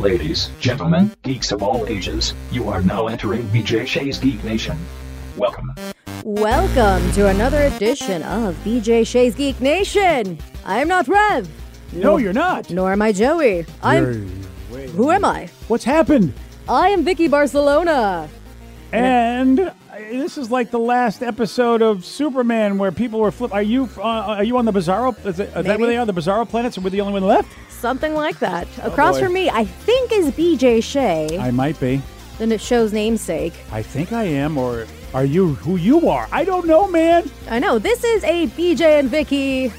Ladies, gentlemen, geeks of all ages, you are now entering BJ Shea's Geek Nation. Welcome. Welcome to another edition of BJ Shea's Geek Nation. I'm not Rev, No, you're not. nor am I Joey. I'm. Who am I? What's happened? I am Vicky Barcelona. And this is like the last episode of Superman where people were flip. Are you uh, are you on the Bizarro? Is, it, is that where they are? The Bizarro planets? And we're the only one left? Something like that. Across boy. from me, I think is BJ Shea, I might be. Then it show's namesake. I think I am. Or are you who you are? I don't know, man. I know this is a BJ and Vicky,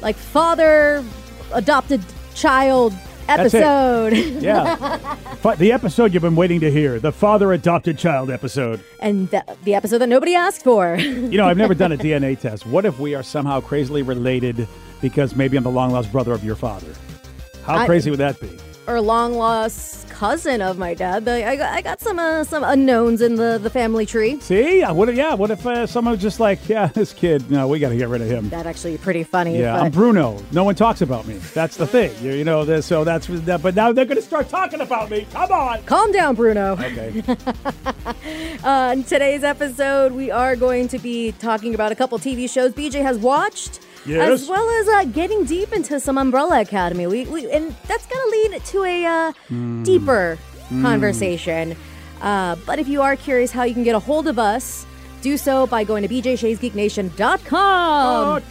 like father adopted child. Episode. Yeah. the episode you've been waiting to hear, the father adopted child episode. and the, the episode that nobody asked for. You know, I've never done a DNA test. What if we are somehow crazily related because maybe I'm the long lost brother of your father? How I- crazy would that be? or long lost cousin of my dad. The, I, got, I got some uh, some unknowns in the, the family tree. See, what? if- Yeah, what if uh, someone was just like, yeah, this kid, no, we got to get rid of him. That actually pretty funny. Yeah, but I'm Bruno. No one talks about me. That's the thing. You, you know, this, so that's that. But now they're going to start talking about me. Come on. calm down, Bruno. Okay. Uh, in today's episode, we are going to be talking about a couple TV shows BJ has watched. Yes. As well as uh, getting deep into some Umbrella Academy. We, we and that's going to lead to a uh, Hmm. deeper conversation. Uh, but if you are curious how you can get a hold of us, do so by going to bjsheasgeeknation.com.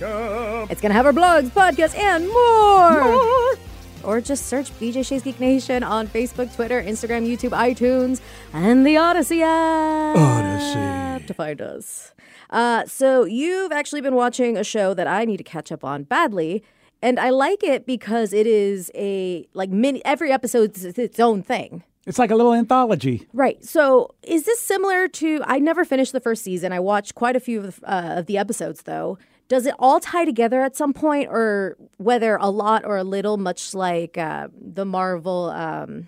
It's going to have our blogs, podcasts, and more. Or just search BJ Shea's Geek Nation on Facebook, Twitter, Instagram, YouTube, iTunes, and the Audacy app Audacy. to find us. Uh, so you've actually been watching a show that I need to catch up on badly, and I like it because it is a like mini. Every episode is its own thing. It's like a little anthology. Right. So, is this similar to? I never finished the first season. I watched quite a few of the, uh, of the episodes, though. Does it all tie together at some point, or whether a lot or a little, much like uh, the Marvel? Um,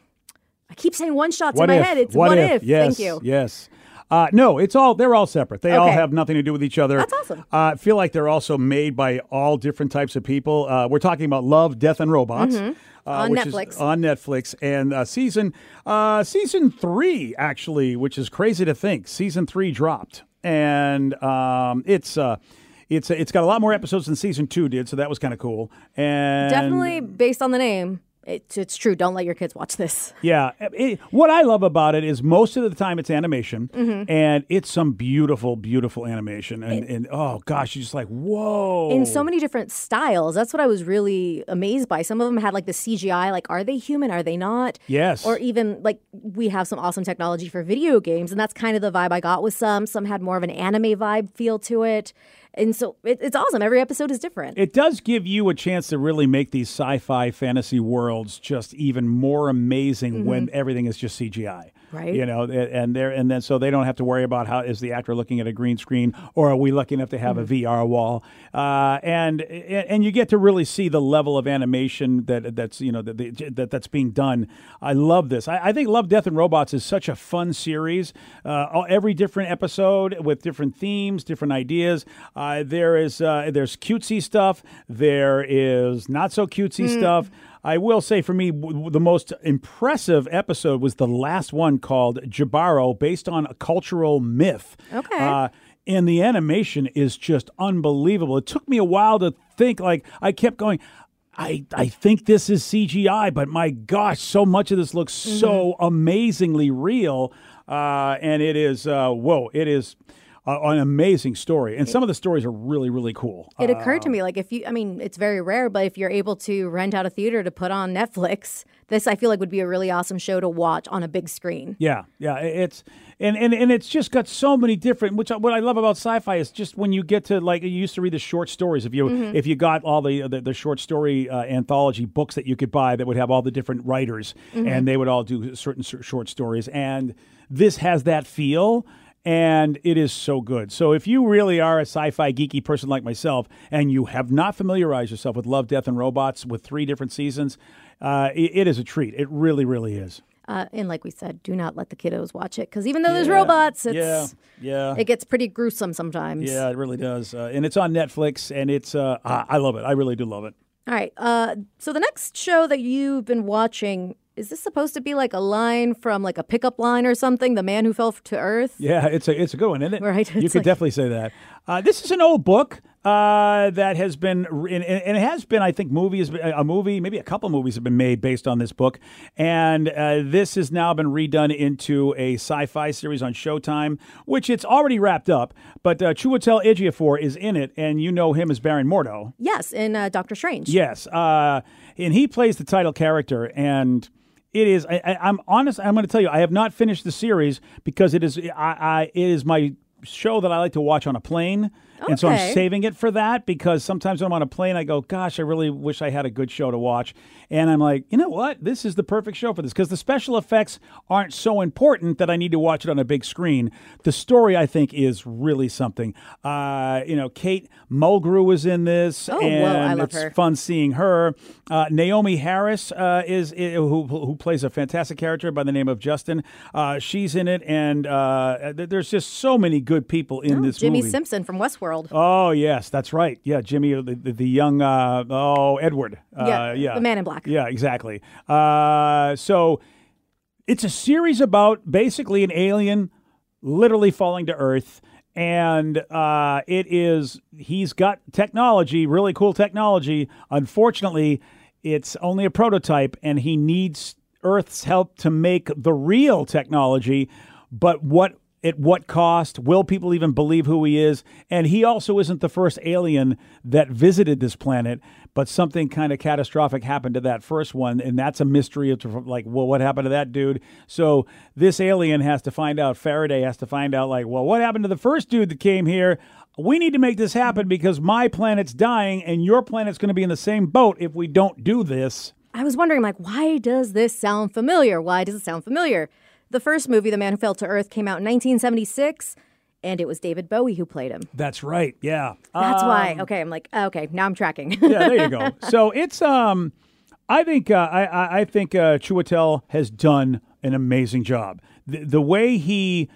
I keep saying one shots What in my if? head. It's what, what, if? Yes. Thank you. Yes. Uh, no, it's all they're all separate. They all have nothing to do with each other. That's awesome. Uh, I feel like they're also made by all different types of people. Uh, we're talking about Love, Death, and Robots. Uh, Mm-hmm. On which is Netflix. on Netflix, and uh, season uh, season three actually, which is crazy to think, season three dropped, and um, it's uh, it's it's got a lot more episodes than season two did, so that was kind of cool. And Definitely based on the name. It's, it's true. Don't let your kids watch this. Yeah. It- what I love about it is most of the time it's animation Mm-hmm. and it's some beautiful, beautiful animation. And, and oh gosh, you're just like, whoa. in so many different styles. That's what I was really amazed by. Some of them had like the CGI, like are they human? Are they not? Yes. Or even like we have some awesome technology for video games, and that's kind of the vibe I got with some. Some had more of an anime vibe feel to it, and so it, it's awesome. Every episode is different. It does give you a chance to really make these sci-fi fantasy worlds just even more amazing when mm-hmm. everything is just CGI. Right. You know, and they're and then so they don't have to worry about how is the actor looking at a green screen or are we lucky enough to have Mm-hmm. a VR wall? Uh, and and you get to really see the level of animation that that's you know that that that's being done. I love this. I, I think Love, Death, and Robots is such a fun series. Uh, all- every different episode with different themes, different ideas. Uh, there is uh, there's cutesy stuff. There is not so cutesy stuff. I will say for me, w- the most impressive episode was the last one called Jibaro, based on a cultural myth. Okay. Uh, and the animation is just unbelievable. It took me a while to think, like, I kept going, I, I think this is CGI, but my gosh, so much of this looks so amazingly real. Uh, and it is, uh, whoa, it is uh, an amazing story. And some of the stories are really, really cool. It occurred to me like if you, I mean, it's very rare, but if you're able to rent out a theater to put on Netflix, this I feel like would be a really awesome show to watch on a big screen. Yeah, yeah, it's and, and and it's just got so many different. Which I- what I love about sci-fi is just when you get to like you used to read the short stories. If you if you got all the the, the short story uh, anthology books that you could buy that would have all the different writers and they would all do certain short stories. And this has that feel. And it is so good. So, if you really are a sci fi geeky person like myself and you have not familiarized yourself with Love, Death, and Robots with three different seasons, uh, it, it is a treat. It really, really is. Uh, and like we said, do not let the kiddos watch it because even though there's robots, it's yeah, yeah. it gets pretty gruesome sometimes. Yeah, it really does, uh, and it's on Netflix, and it's uh, I I love it. I really do love it. All right. Uh, so the next show that you've been watching is this supposed to be like a line from like a pickup line or something? The man who fell to earth. Yeah, it's a it's a good one, isn't it? Right, You could like- definitely say that. Uh, this is an old book uh, that has been, and, and it has been, I think, movies, a movie, maybe a couple movies have been made based on this book, and uh, this has now been redone into a sci-fi series on Showtime, which it's already wrapped up. But uh, Chiwetel Ejiofor is in it, and you know him as Baron Mordo. Yes, in uh, Doctor Strange. Yes, uh, and he plays the title character, and it is. I, I, I'm honest. I'm going to tell you, I have not finished the series because it is. I, I it is my show that I like to watch on a plane. And so I'm saving it for that because sometimes when I'm on a plane, I go, gosh, I really wish I had a good show to watch. And I'm like, you know what? This is the perfect show for this because the special effects aren't so important that I need to watch it on a big screen. The story, I think, is really something. Uh, you know, Kate Mulgrew is in this. Oh, and I love it's her. fun seeing her. Uh, Naomie Harris is, is who who plays a fantastic character by the name of Justin. Uh, she's in it, and uh, there's just so many good people in this Jimmy movie. Simpson from Westworld. Oh yes, that's right. Yeah, Jimmi, the, the, the young uh, oh Edward. Uh, Yeah, yeah, the man in black. Yeah, exactly. Uh, so it's a series about basically an alien literally falling to Earth, and uh, it is he's got technology, really cool technology. Unfortunately, it's only a prototype, and he needs Earth's help to make the real technology. But what at what cost? Will people even believe who he is? And he also isn't the first alien that visited this planet, but something kind of catastrophic happened to that first one, and that's a mystery of like, well, what happened to that dude? So this alien has to find out. Faraday has to find out, like, well, what happened to the first dude that came here? We need to make this happen because my planet's dying, and your planet's going to be in the same boat if we don't do this. I was wondering, like, why does this sound familiar? Why does it sound familiar? The first movie, The Man Who Fell to Earth, came out in 1976, and it was David Bowie who played him. That's right. Yeah. That's why. Okay, I'm like, okay, now I'm tracking. yeah, there you go. So it's um, I think uh, I I- I think uh, Chiwetel has done an amazing job. The, the way he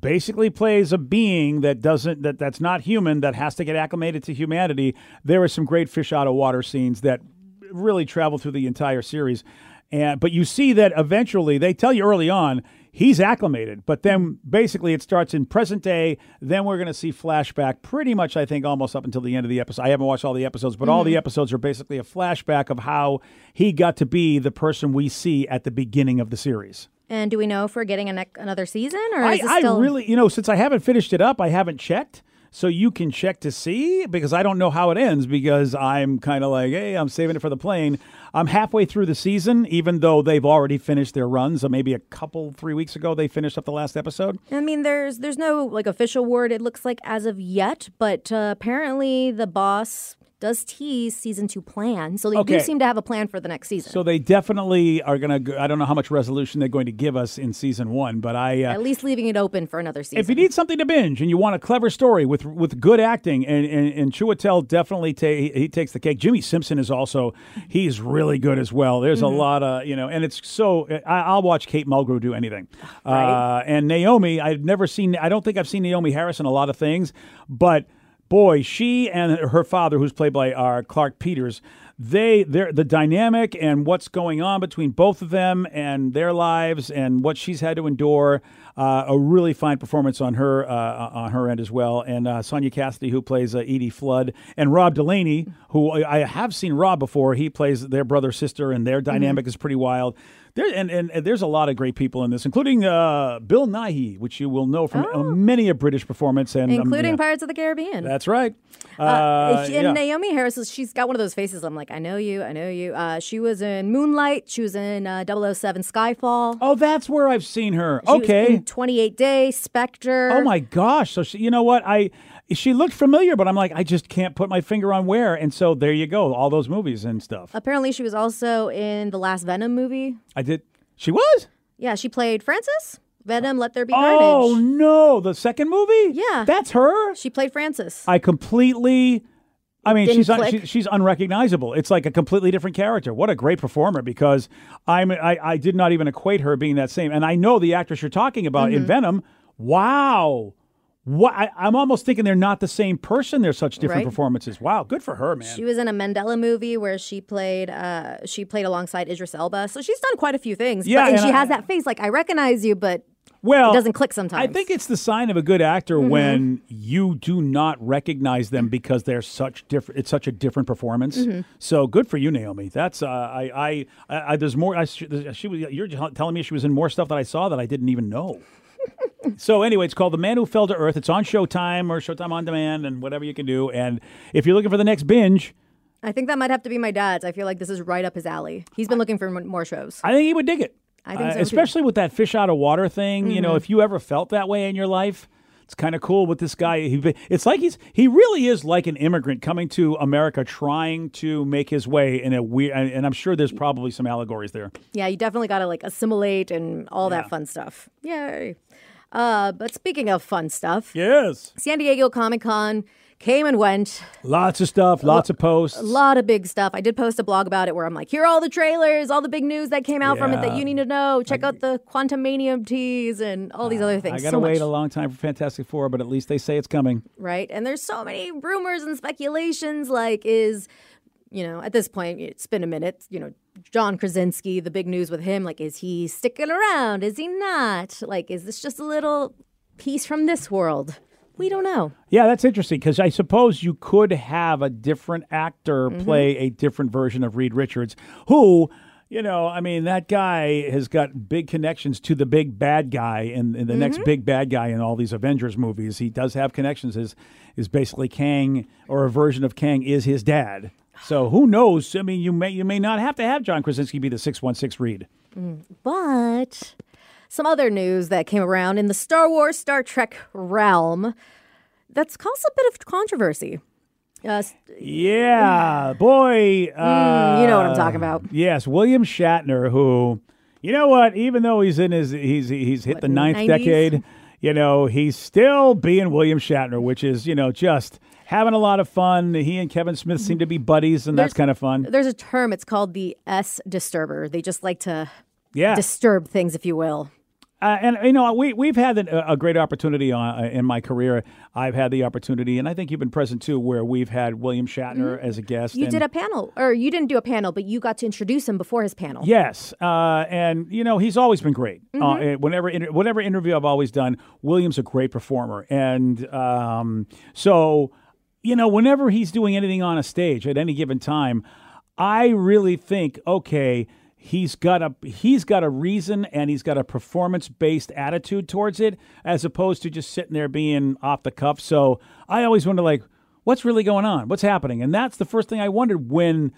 basically plays a being that doesn't that that's not human that has to get acclimated to humanity. There are some great fish out of water scenes that really travel through the entire series. And but you see that eventually they tell you early on he's acclimated, but then basically it starts in present day. Then we're going to see flashback pretty much I think almost up until the end of the episode. I haven't watched all the episodes, but all the mm-hmm. episodes are basically a flashback of how he got to be the person we see at the beginning of the series. and do we know if we're getting a nec- another season, or I, is this I still? really, you know, since I haven't finished it up, I haven't checked. So you can check to see because I don't know how it ends because I'm kind of like, hey, I'm saving it for the plane. I'm halfway through the season, even though they've already finished their runs. So maybe a couple, three weeks ago, they finished up the last episode. I mean, there's there's no like official word. It looks like as of yet, but uh, apparently the boss does tease season two plan. So they Okay. do seem to have a plan for the next season. So they definitely are going to, I don't know how much resolution they're going to give us in season one, but I. Uh, At least leaving it open for another season. If you need something to binge and you want a clever story with with good acting, and and, and Chiwetel definitely ta- he, takes the cake. Jimmi Simpson is also he's really good as well. There's a lot of you know, and it's so I, I'll watch Kate Mulgrew do anything. Uh, and Naomie, I've never seen. I don't think I've seen Naomie Harris in a lot of things, but boy, she and her father, who's played by uh, Clarke Peters, they they're the dynamic and what's going on between both of them and their lives and what she's had to endure. Uh, a really fine performance on her uh, on her end as well, and uh, Sonya Cassidy, who plays uh, Edie Flood, and Rob Delaney, who I, I have seen Rob before. He plays their brother sister, and their dynamic is pretty wild. There and, and, and there's a lot of great people in this, including uh, Bill Nighy, which you will know from uh, many a British performance, and um, including yeah. Pirates of the Caribbean. That's right. Uh, Uh, and yeah. Naomie Harris, she's got one of those faces. I'm like, I know you, I know you. Uh, she was in Moonlight. She was in uh, 007 Skyfall. Oh, that's where I've seen her. She was okay. in 28 Days, Spectre. Oh my gosh! So she, you know what? I she looked familiar, but I'm like, I just can't put my finger on where. And so there you go, all those movies and stuff. Apparently, she was also in the last Venom movie. I did. She was. Yeah, she played Frances. Venom, Let There Be Carnage. Oh no, the second movie. Yeah. that's her. She played Frances. I completely. I mean, Didn't she's un, she, she's unrecognizable. It's like a completely different character. What a great performer! Because I'm I, I did not even equate her being that same. And I know the actress you're talking about Mm-hmm. in Venom. Wow, what I, I'm almost thinking they're not the same person. They're such different Right. performances. Wow, good for her, man. She was in a Mandela movie where she played uh, she played alongside Idris Elba. So she's done quite a few things. Yeah, but, and and she I- has that face like I recognize you, but well, it doesn't click sometimes. I think it's the sign of a good actor Mm-hmm. when you do not recognize them because they're such different. It's such a different performance. Mm-hmm. So good for you, Naomie. That's uh, I, I, I, I. There's more. I, she was. You're telling me she was in more stuff that I saw that I didn't even know. So anyway, it's called The Man Who Fell to Earth. It's on Showtime or Showtime on Demand and whatever you can do. And if you're looking for the next binge, I think that might have to be my dad's. I feel like this is right up his alley. He's been looking for m- more shows. I think he would dig it. I think Uh, so, too. Mm-hmm. especially with that fish out of water thing. You know, if you ever felt that way in your life, it's kind of cool with this guy. He, it's like he's he really is like an immigrant coming to America, trying to make his way in a weird. And and I'm sure there's probably some allegories there. Yeah, you definitely got to like assimilate and all Yeah. that fun stuff. Yay. Uh, but speaking of fun stuff, Yes, San Diego Comic Con came and went. lots of stuff, lots of posts. A lot of big stuff. I did post a blog about it where I'm like, here are all the trailers, all the big news that came out from it that you need to know. Check out the Quantumania teas and all these other ah, things. I gotta so wait much, a long time for Fantastic Four, but at least they say it's coming. right? And there's so many rumors and speculations. Like, is you know, at this point, it's been a minute. You know, John Krasinski, the big news with him. Like, is he sticking around? Is he not? Like, is this just a little piece from this world? We don't know. Yeah, that's interesting because I suppose you could have a different actor Mm-hmm. play a different version of Reed Richards, who, you know, I mean, that guy has got big connections to the big bad guy and, and the Mm-hmm. next big bad guy in all these Avengers movies. He does have connections. Is is basically Kang or a version of Kang is his dad. So who knows? I mean, you may you may not have to have John Krasinski be the six one six Reed. But some other news that came around in the Star Wars, Star Trek realm that's caused a bit of controversy. Uh, Yeah, boy. Uh, you know what I'm talking about. Yes, William Shatner, who, you know what? Even though he's in his he's he's hit What, the ninth 90s? decade, you know, he's still being William Shatner, which is you know just having a lot of fun. He and Kevin Smith seem to be buddies, and that's kind of fun. there's a term, it's called the S disturber. They just like to Yeah, disturb things, if you will. Uh, and you know, we we've had a, a great opportunity on, uh, in my career. I've had the opportunity, and I think you've been present too, where we've had William Shatner as a guest. Mm-hmm. You did a panel, or you didn't do a panel, but you got to introduce him before his panel. Yes, uh, and you know he's always been great. Uh, Mm-hmm. whenever inter- whatever interview I've always done, William's a great performer, and um, so you know whenever he's doing anything on a stage at any given time, I really think okay. He's got a he's got a reason and he's got a performance based attitude towards it, as opposed to just sitting there being off the cuff. So I always wonder like, what's really going on? What's happening? And that's the first thing I wondered when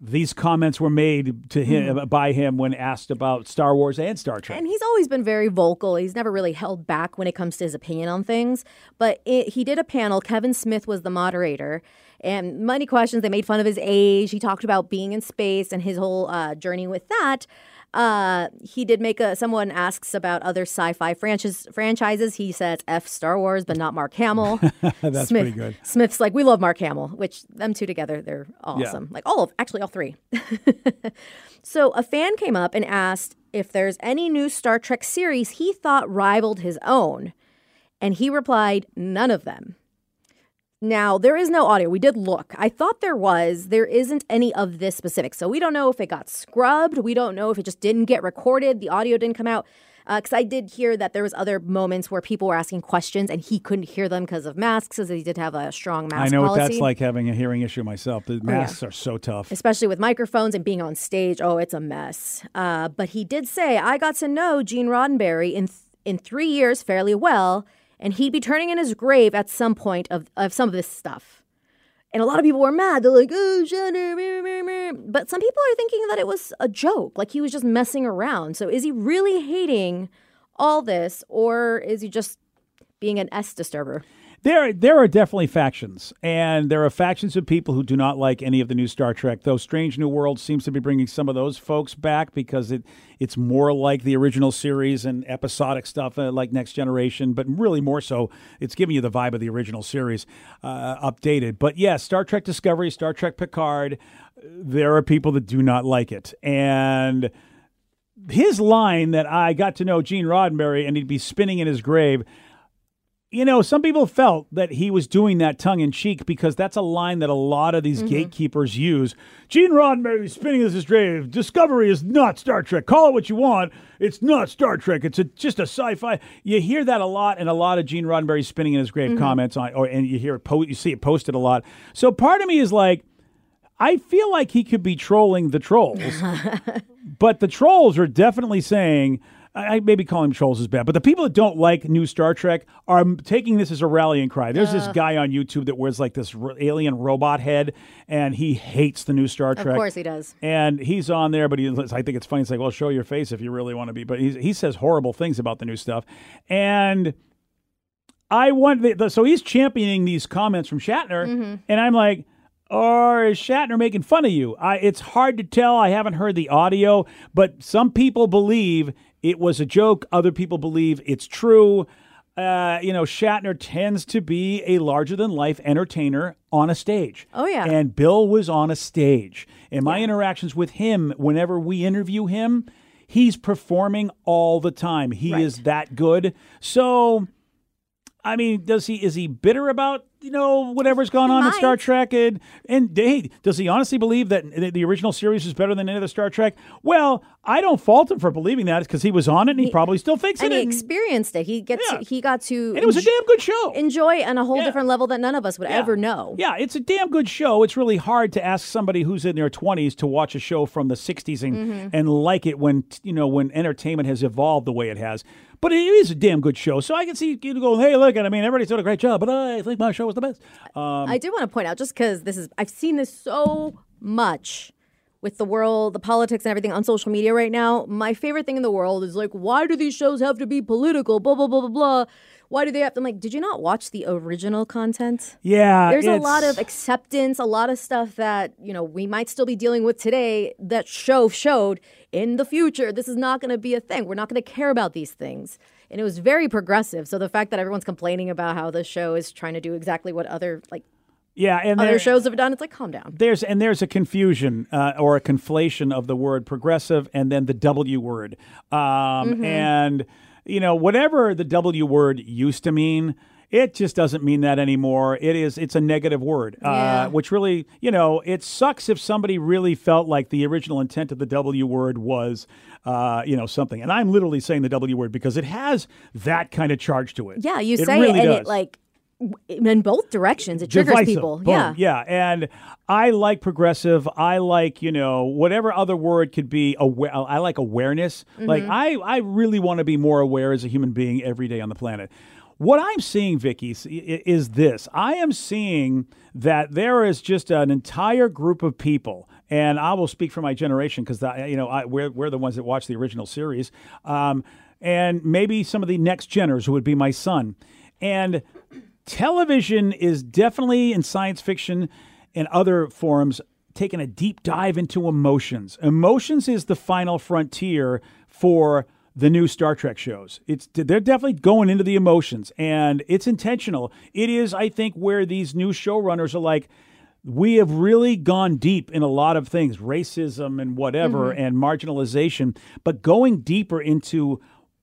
these comments were made to him hmm. by him when asked about Star Wars and Star Trek. And he's always been very vocal. He's never really held back when it comes to his opinion on things. But it, he did a panel. Kevin Smith was the moderator. And many questions. They made fun of his age. He talked about being in space and his whole uh, journey with that. Uh, he did make a. Someone asks about other sci-fi franchise, franchises. He says F Star Wars, but not Mark Hamill. That's Smith, pretty good. Smith's like, we love Mark Hamill, which them two together, they're awesome. Like all of, actually all three. so a fan came up and asked if there's any new Star Trek series he thought rivaled his own. And he replied, none of them. Now, there is no audio. We did look. I thought there was. There isn't any of this specific. So we don't know if it got scrubbed. We don't know if it just didn't get recorded. The audio didn't come out. Because I did hear that there was other moments where people were asking questions and he couldn't hear them because of masks, as he did have a strong mask I know what policy. that's like having a hearing issue myself. The masks are so tough. especially with microphones and being on stage. Oh, it's a mess. Uh, but he did say, I got to know Gene Roddenberry in th- in three years fairly well, and he'd be turning in his grave at some point of, of some of this stuff. And a lot of people were mad. They're like, oh, meh." But some people are thinking that it was a joke, like he was just messing around. So is he really hating all this, or is he just being an S disturber? There, there are definitely factions, and there are factions of people who do not like any of the new Star Trek. Though Strange New World seems to be bringing some of those folks back because it, it's more like the original series and episodic stuff, uh, like Next Generation, but really more so, it's giving you the vibe of the original series, uh, updated. But yes, Star Trek Discovery, Star Trek Picard, there are people that do not like it, and his line that I got to know Gene Roddenberry and he'd be spinning in his grave you know, some people felt that he was doing that tongue in cheek because that's a line that a lot of these Mm-hmm. gatekeepers use. Gene Roddenberry spinning this is grave. Discovery is not Star Trek. Call it what you want. It's not Star Trek. It's a, just a sci-fi. You hear that a lot, and a lot of Gene Roddenberry spinning in his grave Mm-hmm. comments on, or and you hear it, po- you see it posted a lot. So part of me is like, I feel like he could be trolling the trolls, but the trolls are definitely saying. I maybe calling them trolls is bad, but the people that don't like new Star Trek are taking this as a rallying cry. There's this guy on YouTube that wears like this alien robot head, and he hates the new Star Trek. Of course he does. And he's on there, but he, I think it's funny. It's like, well, show your face if you really want to be. But he, he says horrible things about the new stuff. And I want, the, the, so he's championing these comments from Shatner. Mm-hmm. And I'm like, or is Shatner making fun of you? I, it's hard to tell. I haven't heard the audio, but some people believe it was a joke. Other people believe it's true. Uh, you know, Shatner tends to be a larger than life entertainer on a stage. Oh, yeah. And Bill was on a stage. And my interactions with him, whenever we interview him, he's performing all the time. He Right. is that good. So, I mean, does he is he bitter about you know whatever's gone on in. Star Trek? And and hey, does he honestly believe that the- original series is better than any other Star Trek? Well, I don't fault him for believing that because he was on it and he, probably still thinks And it. he and, experienced it. He gets Yeah. he got to and it was a damn good show. enjoy on a whole Yeah. different level that none of us would Yeah. ever know. Yeah, it's a damn good show. It's really hard to ask somebody who's in their 20s to watch a show from the 60s and, Mm-hmm. and like it when you know when entertainment has evolved the way it has. But it is a damn good show. So I can see you going, "Hey, look, and I mean, everybody's doing a great job, but I think my show was the best." Um, I do want to point out, just because this is, I've seen this so much with the world, the politics, and everything on social media right now. My favorite thing in the world is like, why do these shows have to be political? Blah, blah, blah, blah, blah. Why do they have to? I'm like, did you not watch the original content? yeah, There's a lot of acceptance, a lot of stuff that, you know, we might still be dealing with today that show showed in the future. This is not going to be a thing. We're not going to care about these things. And it was very progressive. So the fact that everyone's complaining about how the show is trying to do exactly what other like yeah, and other there- shows have done, it's like calm down. There's and there's a confusion uh, or a conflation of the word progressive and then the W word. Um, Mm-hmm. And you know whatever the W word used to mean, it just doesn't mean that anymore. It is it's a negative word, Yeah. uh, which really you know it sucks if somebody really felt like the original intent of the W word was. Uh, you know something, and I'm literally saying the W word because it has that kind of charge to it. Yeah, you It say really it and does it like in both directions. It triggers divisive. people. Boom. Yeah. yeah. And I like progressive. I like you know whatever other word could be. Aware. I like awareness. Like I, I really want to be more aware as a human being every day on the planet. What I'm seeing, Vicky, is this. I am seeing that there is just an entire group of people, and I will speak for my generation because you know I, we're we're the ones that watch the original series, um, and maybe some of the next geners who would be my son, and television is definitely in science fiction and other forms taking a deep dive into emotions. Emotions is the final frontier for the new Star Trek shows. It's they're definitely going into the emotions and it's intentional. It is I think where these new showrunners are like we have really gone deep in a lot of things, racism and whatever mm-hmm. and marginalization, but going deeper into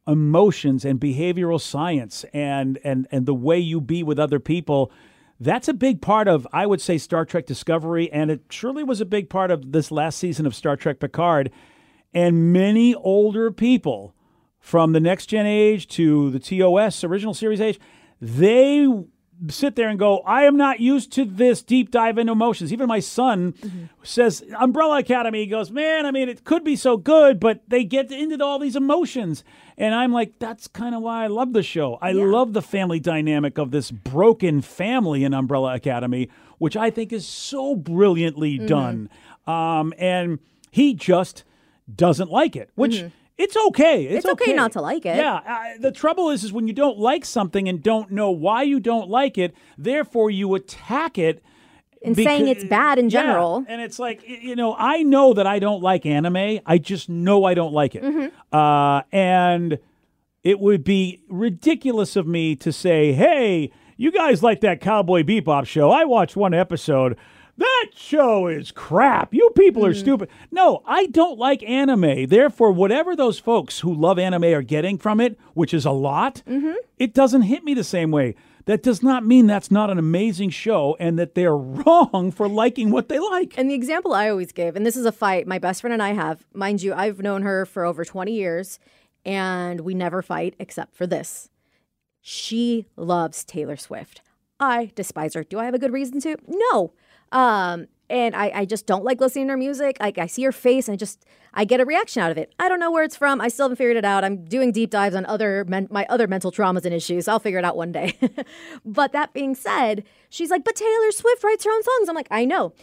emotions and behavioral science and and and the way you be with other people that's a big part of i would say star trek discovery and it surely was a big part of this last season of star trek picard. And many older people from the next gen age to the tos original series age they sit there and go i am not used to this deep dive into emotions. Even my son mm-hmm. says umbrella academy he goes man i mean it could be so good but they get into all these emotions. And i'm like that's kind of why i love the show. I love the family dynamic of this broken family in umbrella academy which i think is so brilliantly mm-hmm. done. Um, and he just doesn't like it which mm-hmm. It's okay. It's, It's okay not to like it. Yeah. Uh, the trouble is, is when you don't like something and don't know why you don't like it, therefore you attack it. And saying it's bad in Yeah, general. and it's like, you know, I know that I don't like anime. I just know I don't like it. Mm-hmm. Uh, and it would be ridiculous of me to say, hey, you guys like that Cowboy Bebop show. I watched one episode. That show is crap. You people are mm. stupid. No, I don't like anime. Therefore, whatever those folks who love anime are getting from it, which is a lot, mm-hmm. it doesn't hit me the same way. That does not mean that's not an amazing show and that they're wrong for liking what they like. And the example I always give, and this is a fight my best friend and I have, mind you, I've known her for over 20 years and we never fight except for this. She loves Taylor Swift. I despise her. Do I have a good reason to? No. Um, and I, I just don't like listening to her music. Like I see her face and I just I get a reaction out of it. I don't know where it's from. I still haven't figured it out. I'm doing deep dives on other men- my other mental traumas and issues. I'll figure it out one day. but that being said, she's like, "But Taylor Swift writes her own songs." I'm like, "I know."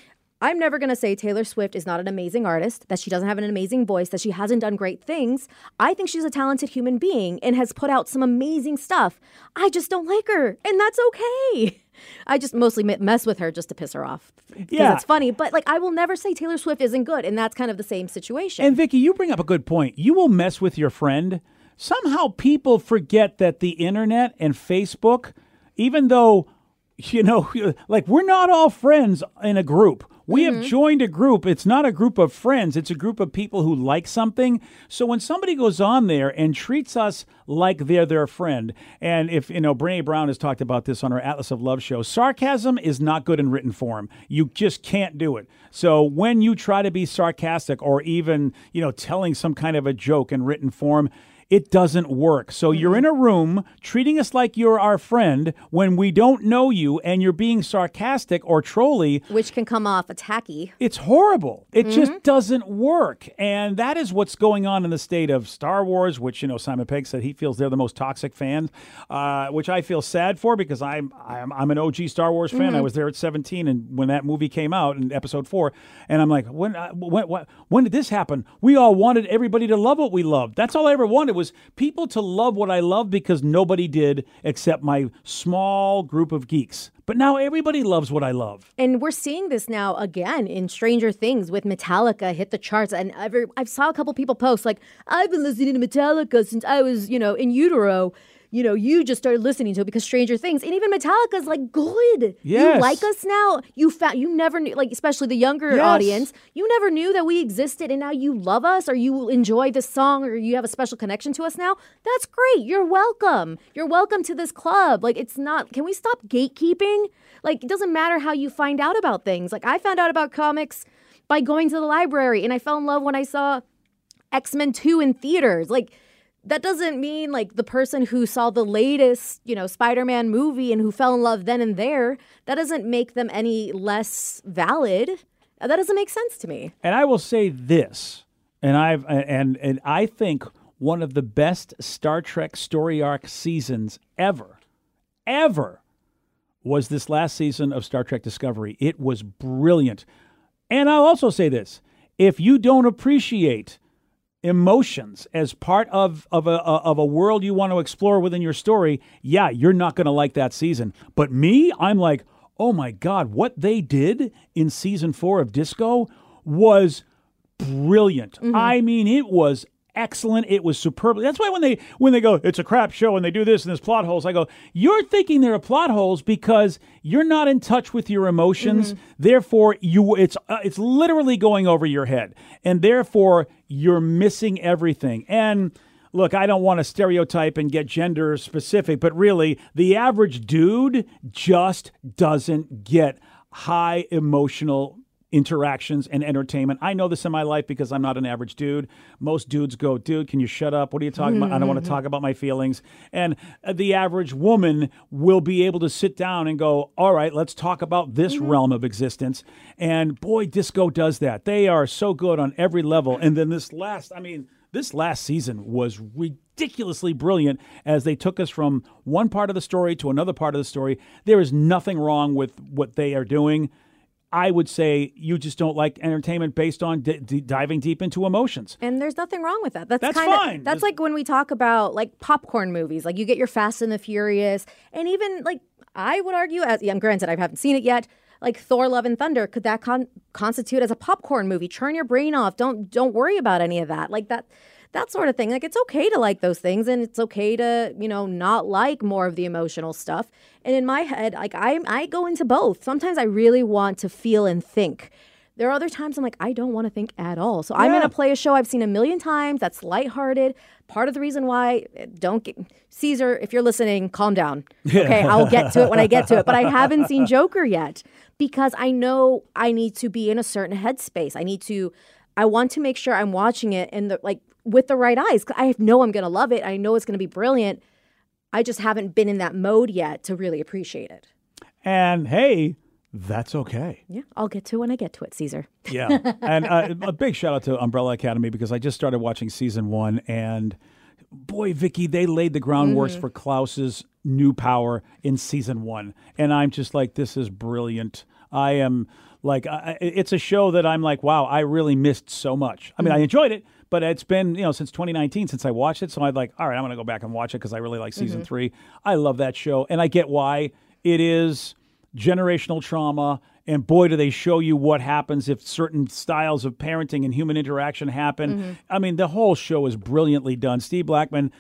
I'm never going to say Taylor Swift is not an amazing artist, that she doesn't have an amazing voice, that she hasn't done great things. I think she's a talented human being and has put out some amazing stuff. I just don't like her, and that's okay. I just mostly mess with her just to piss her off. Because Yeah. it's funny, but like I will never say Taylor Swift isn't good, and that's kind of the same situation. And Vicky, you bring up a good point. You will mess with your friend. Somehow people forget that the internet and Facebook, even though, you know, like we're not all friends in a group. We have mm-hmm. joined a group. It's not a group of friends, it's a group of people who like something. So when somebody goes on there and treats us like they're their friend, and if, you know, Brene Brown has talked about this on her Atlas of Love show, sarcasm is not good in written form. You just can't do it. So when you try to be sarcastic or even, you know, telling some kind of a joke in written form, it doesn't work. So you're in a room treating us like you're our friend when we don't know you and you're being sarcastic or trolly. which can come off attacky. It's horrible. It just doesn't work. And that is what's going on in the state of Star Wars, which, you know, Simon Pegg said he feels they're the most toxic fans, uh, which I feel sad for because I'm, I'm, I'm an OG Star Wars fan. I was there at 17 and when that movie came out in episode four. And I'm like, when, uh, when, when, when did this happen? We all wanted everybody to love what we loved. That's all I ever wanted was people to love what I love because nobody did except my small group of geeks. But now everybody loves what I love. And we're seeing this now again in Stranger Things with Metallica hit the charts. And every, I saw a couple people post like, I've been listening to Metallica since I was, you know, in utero. You know, you just started listening to it because Stranger Things, and even Metallica's like good. Yes. You like us now. You found you never knew, like especially the younger Yes. audience. You never knew that we existed, and now you love us, or you enjoy this song, or you have a special connection to us now. That's great. You're welcome. You're welcome to this club. Like it's not. Can we stop gatekeeping? Like it doesn't matter how you find out about things. Like I found out about comics by going to the library, and I fell in love when I saw X Men 2 in theaters. Like, that doesn't mean like the person who saw the latest, you know, Spider Man movie and who fell in love then and there, that doesn't make them any less valid. Uh, That doesn't make sense to me. And I will say this, and I've and and I think one of the best Star Trek story arc seasons ever, ever, was this last season of Star Trek Discovery. It was brilliant. And I'll also say this: if you don't appreciate emotions as part of of a of a world you want to explore within your story, yeah, you're not going to like that season. But me, I'm like, "Oh my god, what they did in season 4 of Disco was brilliant. Mm-hmm. I mean, it was excellent. It was superb. That's why when they when they go, it's a crap show and they do this and there's plot holes, I go, you're thinking there are plot holes because you're not in touch with your emotions. Therefore, you it's uh, it's literally going over your head, and therefore you're missing everything. And Look, I don't want to stereotype and get gender specific, but really, the average dude just doesn't get high emotional interactions and entertainment. I know this in my life because I'm not an average dude. Most dudes go, dude, can you shut up? What are you talking about? I don't want to talk about my feelings. And uh, the average woman will be able to sit down and go, all right, let's talk about this realm of existence. And boy, disco does that. They are so good on every level. And then this last, I mean, this last season was ridiculously brilliant as they took us from one part of the story to another part of the story. There is nothing wrong with what they are doing. I would say you just don't like entertainment based on d- d- diving deep into emotions. And there's nothing wrong with that. That's, That's kind of fine. that's There's- like when we talk about like popcorn movies. Like you get your Fast and the Furious, and even like I would argue, as yeah, granted I haven't seen it yet. Like Thor: Love and Thunder, could that con- constitute as a popcorn movie? Turn your brain off. Don't don't worry about any of that. Like that. That sort of thing. Like it's okay to like those things and it's okay to, you know, not like more of the emotional stuff. And in my head, like I I go into both. Sometimes I really want to feel and think. There are other times I'm like, I don't want to think at all. So I'm going to play a show I've seen a million times that's lighthearted. Part of the reason why, eh, don't get, Caesar, if you're listening, calm down. Okay, I'll get to it when I get to it. But I haven't seen Joker yet because I know I need to be in a certain headspace. I need to, I want to make sure I'm watching it and the, like with the right eyes. I know I'm going to love it. I know it's going to be brilliant. I just haven't been in that mode yet to really appreciate it. And hey, that's okay. Yeah, I'll get to it when I get to it, Caesar. Yeah. and uh, a big shout out to Umbrella Academy because I just started watching season one and boy, Vicky, they laid the groundwork Mm-hmm. for Klaus's new power in season one. And I'm just like, this is brilliant. I am like, I, it's a show that I'm like, wow, I really missed so much. I mean, Mm-hmm. I enjoyed it, but it's been, you know, since 2019 since I watched it. So I'm like, all right, I'm going to go back and watch it because I really like season Mm-hmm. three. I love that show. And I get why it is generational trauma. And boy, do they show you what happens if certain styles of parenting and human interaction happen. Mm-hmm. I mean, the whole show is brilliantly done. Steve Blackman,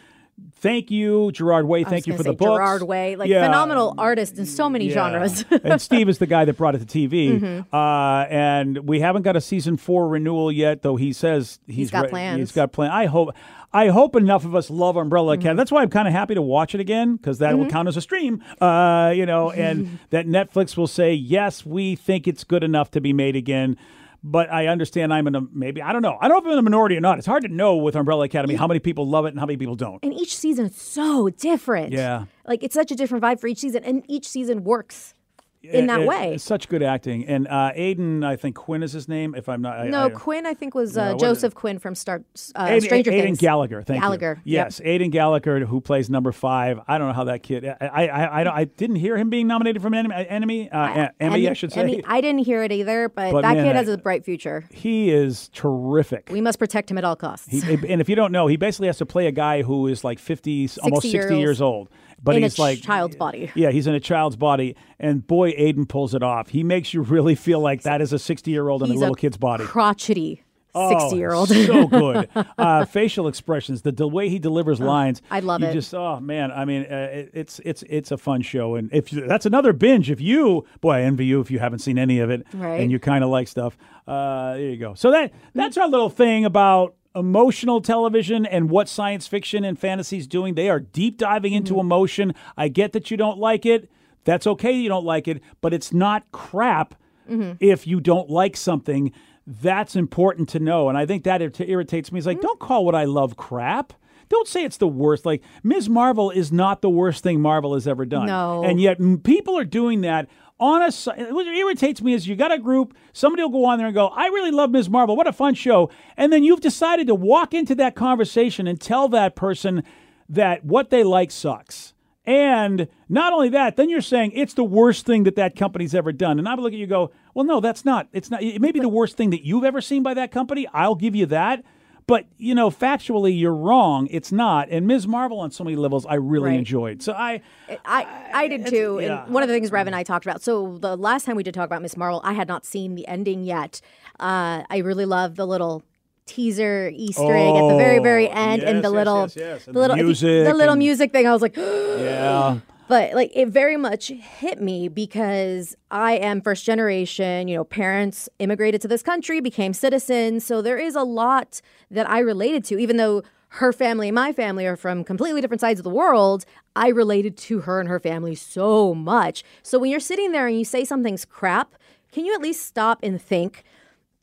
thank you. Gerard Way, thank you for the book. Gerard Way, like Yeah. phenomenal artist in so many Yeah. genres. Mm-hmm. and Steve is the guy that brought it to TV. Uh, and we haven't got a season four renewal yet, though he says he's, got re- plans. He's got plans. I hope. I hope enough of us love Umbrella Mm-hmm. Academy. That's why I'm kind of happy to watch it again because that will count as a stream. Uh, you know, and that Netflix will say yes, we think it's good enough to be made again. But I understand I'm in a maybe I don't know. I don't know if I'm in a minority or not. It's hard to know with Umbrella Academy how many people love it and how many people don't. and each season is so different. Yeah. Like it's such a different vibe for each season, and each season works in that It- way. such good acting. And uh, Aidan, I think Quinn is his name. If I'm not, I, No, I, Quinn, I think was uh, what- Joseph Quinn from Star uh, Aidan, Stranger Aidan Things. Aidan Gallagher, thank Gallagher, you. yep. Yes, Aidan Gallagher, who plays number five. I don't know how that kid. I I I, I, don't, I didn't hear him being nominated for an enemy. enemy uh, Emmy, I should say. Emmy- I didn't hear it either, but, But that man, kid has a bright future. he is terrific. We must protect him at all costs. He, and if you don't know, he basically has to play a guy who is like 50, almost 60 years years old. But In a he's like child's body. Yeah, he's in a child's body, and boy, Aidan pulls it off. He makes you really feel like that is a sixty-year-old in a little kid's body. crotchety 60 year old. so good. Uh, facial expressions, the, the way he delivers lines. I love you it. Just oh man, I mean, uh, it, it's it's it's a fun show, and if you, that's another binge, if you boy, I envy you if you haven't seen any of it, Right. and you kind of like stuff. Uh, there you go. So that that's our little thing about emotional television and what science fiction and fantasy is doing. They are deep diving into Mm-hmm. emotion. I get that you don't like it. That's okay. You don't like it, but it's not crap Mm-hmm. if you don't like something. That's important to know. And I think that it irritates me. It's Mm-hmm. like, don't call what I love crap. Don't say it's the worst. Like, Ms. Marvel is not the worst thing Marvel has ever done. No. And yet, m- people are doing that on a. What irritates me is you got a group, somebody will go on there and go, I really love Ms. Marvel. What a fun show. And then you've decided to walk into that conversation and tell that person that what they like sucks. And not only that, then you're saying it's the worst thing that that company's ever done. And I would look at you go, well, no, that's not. It's not. It may be the worst thing that you've ever seen by that company. I'll give you that. But, you know, factually, you're wrong. It's not. And Ms. Marvel, on so many levels, I really Right. enjoyed. So I, I, I did too. yeah. And one of the things Rev and I talked about. So the last time we did talk about Miss Marvel, I had not seen the ending yet. Uh, I really love the little teaser Easter egg at the very, very Oh, end, yes, and the yes, little, yes, yes. And the little the music the little and- music thing. I was like, yeah. But like it very much hit me because I am first generation, you know, parents immigrated to this country, became citizens. So there is a lot that I related to, even though her family and my family are from completely different sides of the world. I related to her and her family so much. So when you're sitting there and you say something's crap, can you at least stop and think?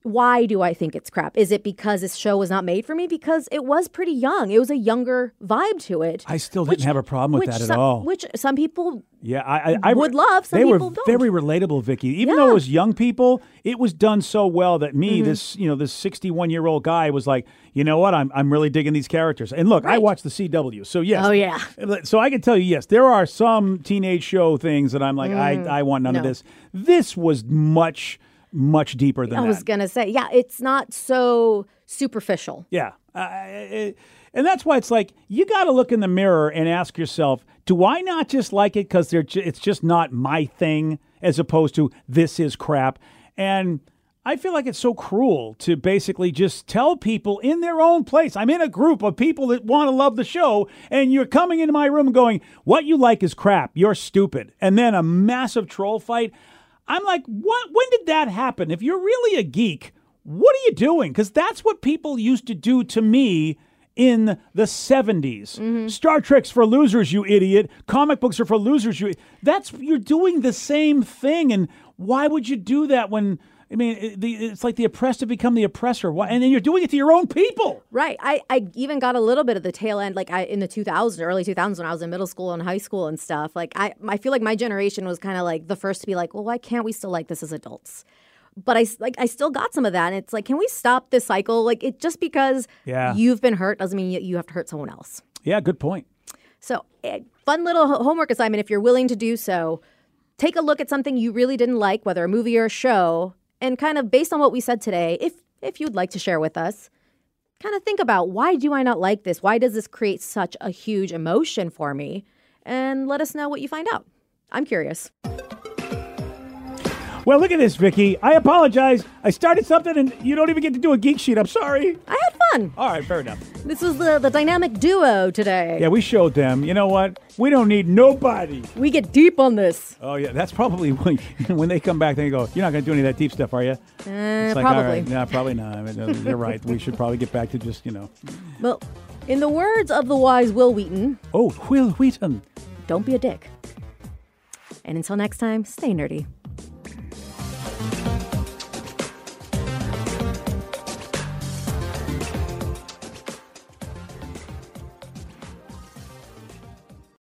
Why do I think it's crap? Is it because this show was not made for me? Because it was pretty young. It was a younger vibe to it. I still didn't have a problem with which that at some, all. Which some people Yeah, I, I, I would love, some they were don't. very relatable, Vicky. Even though it was young people, it was done so well that me, Mm-hmm. this you know, this sixty-one-year-old guy, was like, you know what, I'm I'm really digging these characters. And look, I Right. watched the CW, so yes, Oh, yeah. So I can tell you, yes, there are some teenage show things that I'm like, I I want none of Mm. this. This was much much deeper than I that. was gonna say, yeah, it's not so superficial. Yeah. Uh, it- and that's why it's like you got to look in the mirror and ask yourself, do I not just like it because it's just not my thing as opposed to this is crap? And I feel like it's so cruel to basically just tell people in their own place. I'm in a group of people that want to love the show, and you're coming into my room going, What you like is crap. You're stupid. And then a massive troll fight. I'm like, What? When did that happen? If you're really a geek, what are you doing? Because that's what people used to do to me in the 70s. Mm-hmm. Star Trek's for losers, you idiot. Comic books are for losers, you. That's you're doing the same thing and why would you do that when I mean, it- the, it's like the oppressed have become the oppressor. Why, and then you're doing it to your own people. Right. I, I even got a little bit of the tail end, like I in the 2000s, early 2000s, when I was in middle school and high school and stuff. Like I, I feel like my generation was kind of like the first to be like, well, why can't we still like this as adults? But I like I still got some of that, and it's like, can we stop this cycle? Like it just because Yeah. you've been hurt doesn't mean you, you have to hurt someone else. Yeah, good point. So, eh, fun little homework assignment if you're willing to do so. Take a look at something you really didn't like, whether a movie or a show, and kind of based on what we said today, if if you'd like to share with us, kind of think about why do I not like this? Why does this create such a huge emotion for me? And let us know what you find out. I'm curious. Well, look at this, Vicky. I apologize. I started something and you don't even get to do a geek sheet. I'm sorry. I had fun. All right, fair enough. This was the, the dynamic duo today. Yeah, we showed them. You know what? We don't need nobody. We get deep on this. Oh yeah, that's probably when, when they come back. They go, "You're not going to do any of that deep stuff, are you?" It's like, probably. right, nah, probably not. I mean, uh, they're right. We should probably get back to just, you know. Well, in the words of the wise Wil Wheaton, Oh, Wil Wheaton. don't be a dick. And until next time, stay nerdy.